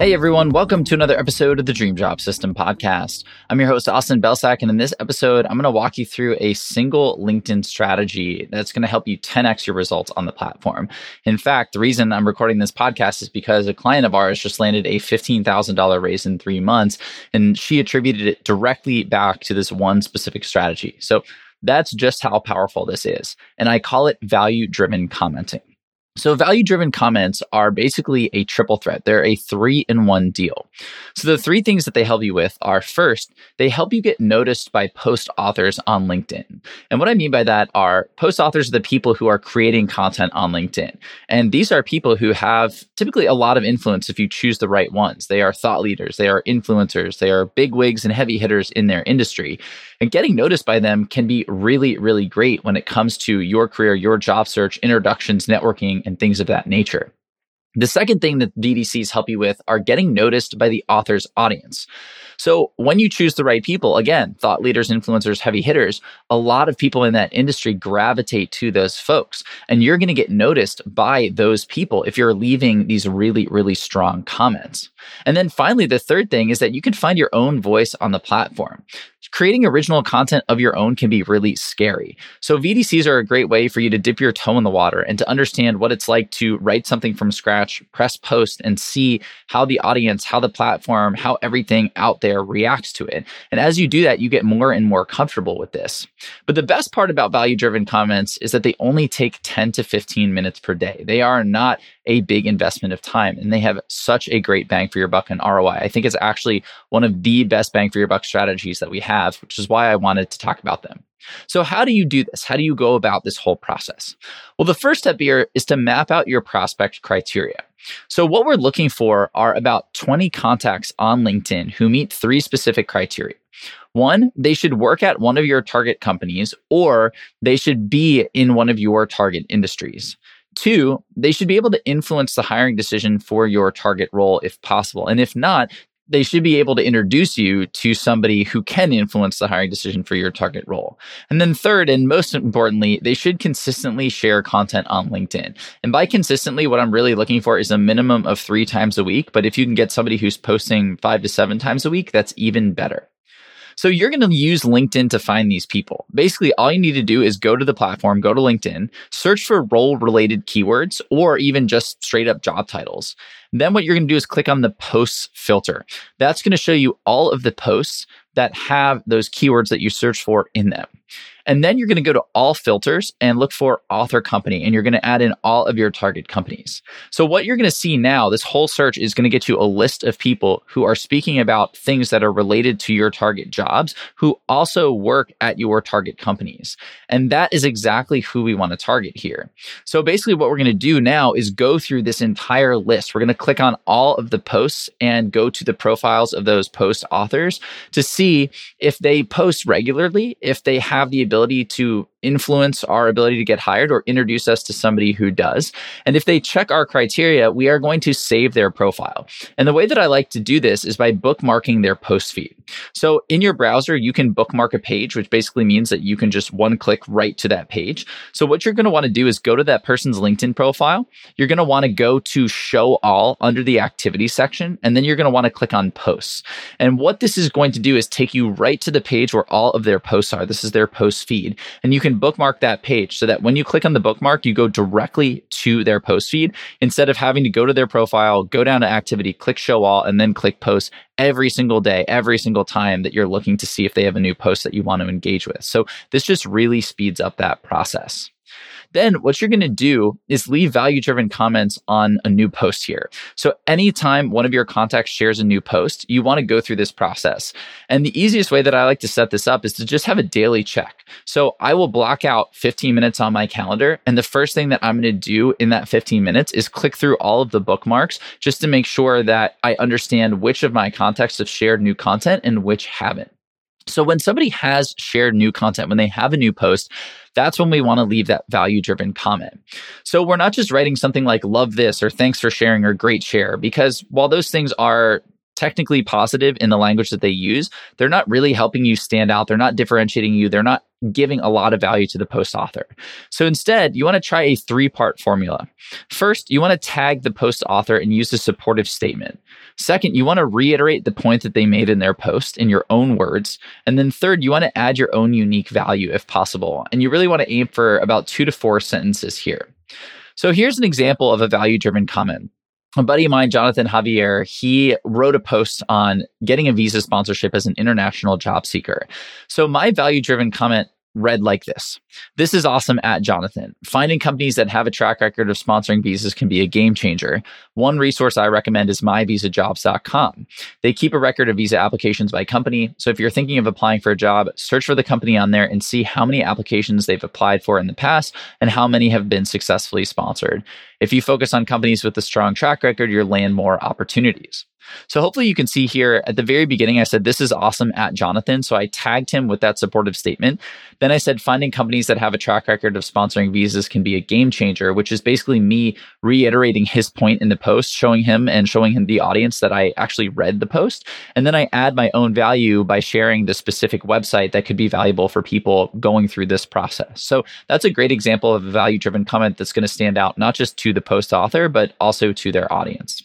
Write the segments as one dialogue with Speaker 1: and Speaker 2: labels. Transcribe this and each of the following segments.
Speaker 1: Hey everyone, welcome to another episode of the Dream Job System podcast. I'm your host, Austin Belcak, and in this episode, I'm going to walk you through a single LinkedIn strategy that's going to help you 10x your results on the platform. In fact, the reason I'm recording this podcast is because a client of ours just landed a $15,000 raise in three months, and she attributed it directly back to this one specific strategy. So that's just how powerful this is. And I call it value driven commenting. So value driven comments are basically a triple threat. They're a three in one deal. So the three things that they help you with are first, they help you get noticed by post authors on LinkedIn. And what I mean by that are post authors are the people who are creating content on LinkedIn. And these are people who have typically a lot of influence if you choose the right ones. They are thought leaders, they are influencers, they are big wigs and heavy hitters in their industry. And getting noticed by them can be really, really great when it comes to your career, your job search, introductions, networking, and things of that nature. The second thing that VDCs help you with are getting noticed by the author's audience. So when you choose the right people, again, thought leaders, influencers, heavy hitters, a lot of people in that industry gravitate to those folks. And you're going to get noticed by those people if you're leaving these really, really strong comments. And then finally, the third thing is that you can find your own voice on the platform creating original content of your own can be really scary. So VDCs are a great way for you to dip your toe in the water and to understand what it's like to write something from scratch, press post and see how the audience, how the platform, how everything out there reacts to it. And as you do that, you get more and more comfortable with this. But the best part about value driven comments is that they only take 10 to 15 minutes per day. They are not a big investment of time and they have such a great bang for your buck and ROI. I think it's actually one of the best bang for your buck strategies that we have have, which is why I wanted to talk about them. So, how do you do this? How do you go about this whole process? Well, the first step here is to map out your prospect criteria. So, what we're looking for are about 20 contacts on LinkedIn who meet three specific criteria. One, they should work at one of your target companies or they should be in one of your target industries. Two, they should be able to influence the hiring decision for your target role if possible. And if not, they should be able to introduce you to somebody who can influence the hiring decision for your target role. And then third, and most importantly, they should consistently share content on LinkedIn. And by consistently, what I'm really looking for is a minimum of three times a week. But if you can get somebody who's posting five to seven times a week, that's even better. So you're going to use LinkedIn to find these people. Basically, all you need to do is go to the platform, go to LinkedIn, search for role related keywords or even just straight up job titles. Then what you're going to do is click on the posts filter. That's going to show you all of the posts that have those keywords that you search for in them. And then you're going to go to all filters and look for author company, and you're going to add in all of your target companies. So, what you're going to see now, this whole search is going to get you a list of people who are speaking about things that are related to your target jobs, who also work at your target companies. And that is exactly who we want to target here. So, basically, what we're going to do now is go through this entire list. We're going to click on all of the posts and go to the profiles of those post authors to see if they post regularly, if they have the ability to influence our ability to get hired or introduce us to somebody who does. And if they check our criteria, we are going to save their profile. And the way that I like to do this is by bookmarking their post feed. So in your browser, you can bookmark a page, which basically means that you can just one click right to that page. So what you're going to want to do is go to that person's LinkedIn profile. You're going to want to go to show all under the activity section, and then you're going to want to click on posts. And what this is going to do is take you right to the page where all of their posts are. This is their post feed. And you can bookmark that page so that when you click on the bookmark, you go directly to their post feed instead of having to go to their profile, go down to activity, click show all, and then click post every single day, every single time that you're looking to see if they have a new post that you want to engage with. So this just really speeds up that process. Then what you're going to do is leave value driven comments on a new post here. So anytime one of your contacts shares a new post, you want to go through this process. And the easiest way that I like to set this up is to just have a daily check. So I will block out 15 minutes on my calendar. And the first thing that I'm going to do in that 15 minutes is click through all of the bookmarks just to make sure that I understand which of my contacts have shared new content and which haven't. So when somebody has shared new content, when they have a new post, that's when we want to leave that value driven comment. So we're not just writing something like love this or thanks for sharing or great share because while those things are technically positive in the language that they use, they're not really helping you stand out. They're not differentiating you. They're not giving a lot of value to the post author. So instead, you want to try a three part formula. First, you want to tag the post author and use a supportive statement. Second, you want to reiterate the point that they made in their post in your own words. And then third, you want to add your own unique value if possible. And you really want to aim for about two to four sentences here. So here's an example of a value driven comment a buddy of mine, Jonathan Javier, he wrote a post on getting a visa sponsorship as an international job seeker. So my value driven comment read like this. This is awesome at Jonathan. Finding companies that have a track record of sponsoring visas can be a game changer. One resource I recommend is myvisajobs.com. They keep a record of visa applications by company. So if you're thinking of applying for a job, search for the company on there and see how many applications they've applied for in the past and how many have been successfully sponsored. If you focus on companies with a strong track record, you'll land more opportunities. So hopefully you can see here at the very beginning, I said, this is awesome at Jonathan. So I tagged him with that supportive statement. Then I said, finding companies that have a track record of sponsoring visas can be a game changer, which is basically me reiterating his point in the post, showing him and showing him the audience that I actually read the post. And then I add my own value by sharing the specific website that could be valuable for people going through this process. So that's a great example of a value driven comment that's going to stand out, not just to the post author, but also to their audience.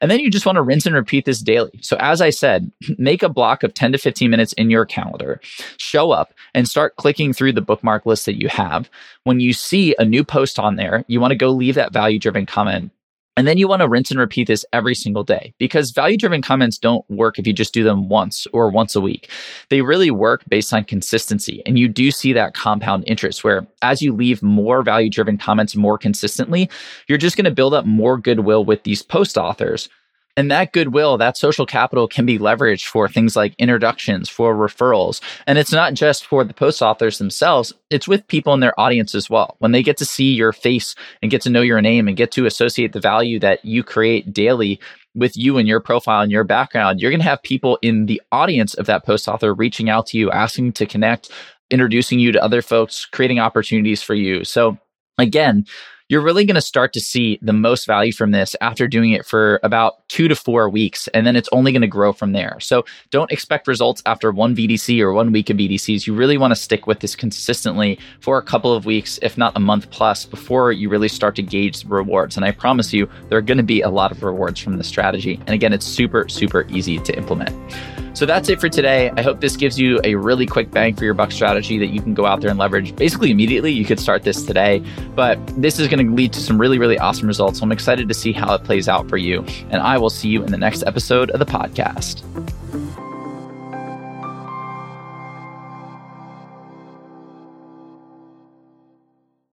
Speaker 1: And then you just want to rinse and repeat this daily. So, as I said, make a block of 10 to 15 minutes in your calendar, show up and start clicking through the bookmark list that you have. When you see a new post on there, you want to go leave that value driven comment and then you want to rinse and repeat this every single day because value driven comments don't work if you just do them once or once a week. They really work based on consistency. And you do see that compound interest where as you leave more value driven comments more consistently, you're just going to build up more goodwill with these post authors and that goodwill, that social capital can be leveraged for things like introductions, for referrals. And it's not just for the post authors themselves, it's with people in their audience as well. When they get to see your face and get to know your name and get to associate the value that you create daily with you and your profile and your background, you're going to have people in the audience of that post author reaching out to you, asking to connect, introducing you to other folks, creating opportunities for you. So, again, you're really going to start to see the most value from this after doing it for about two to four weeks. And then it's only going to grow from there. So don't expect results after one VDC or one week of VDCs. You really want to stick with this consistently for a couple of weeks, if not a month plus, before you really start to gauge the rewards. And I promise you, there are going to be a lot of rewards from the strategy. And again, it's super, super easy to implement. So that's it for today. I hope this gives you a really quick bang for your buck strategy that you can go out there and leverage basically immediately. You could start this today, but this is going to lead to some really, really awesome results. So I'm excited to see how it plays out for you. And I will see you in the next episode of the podcast.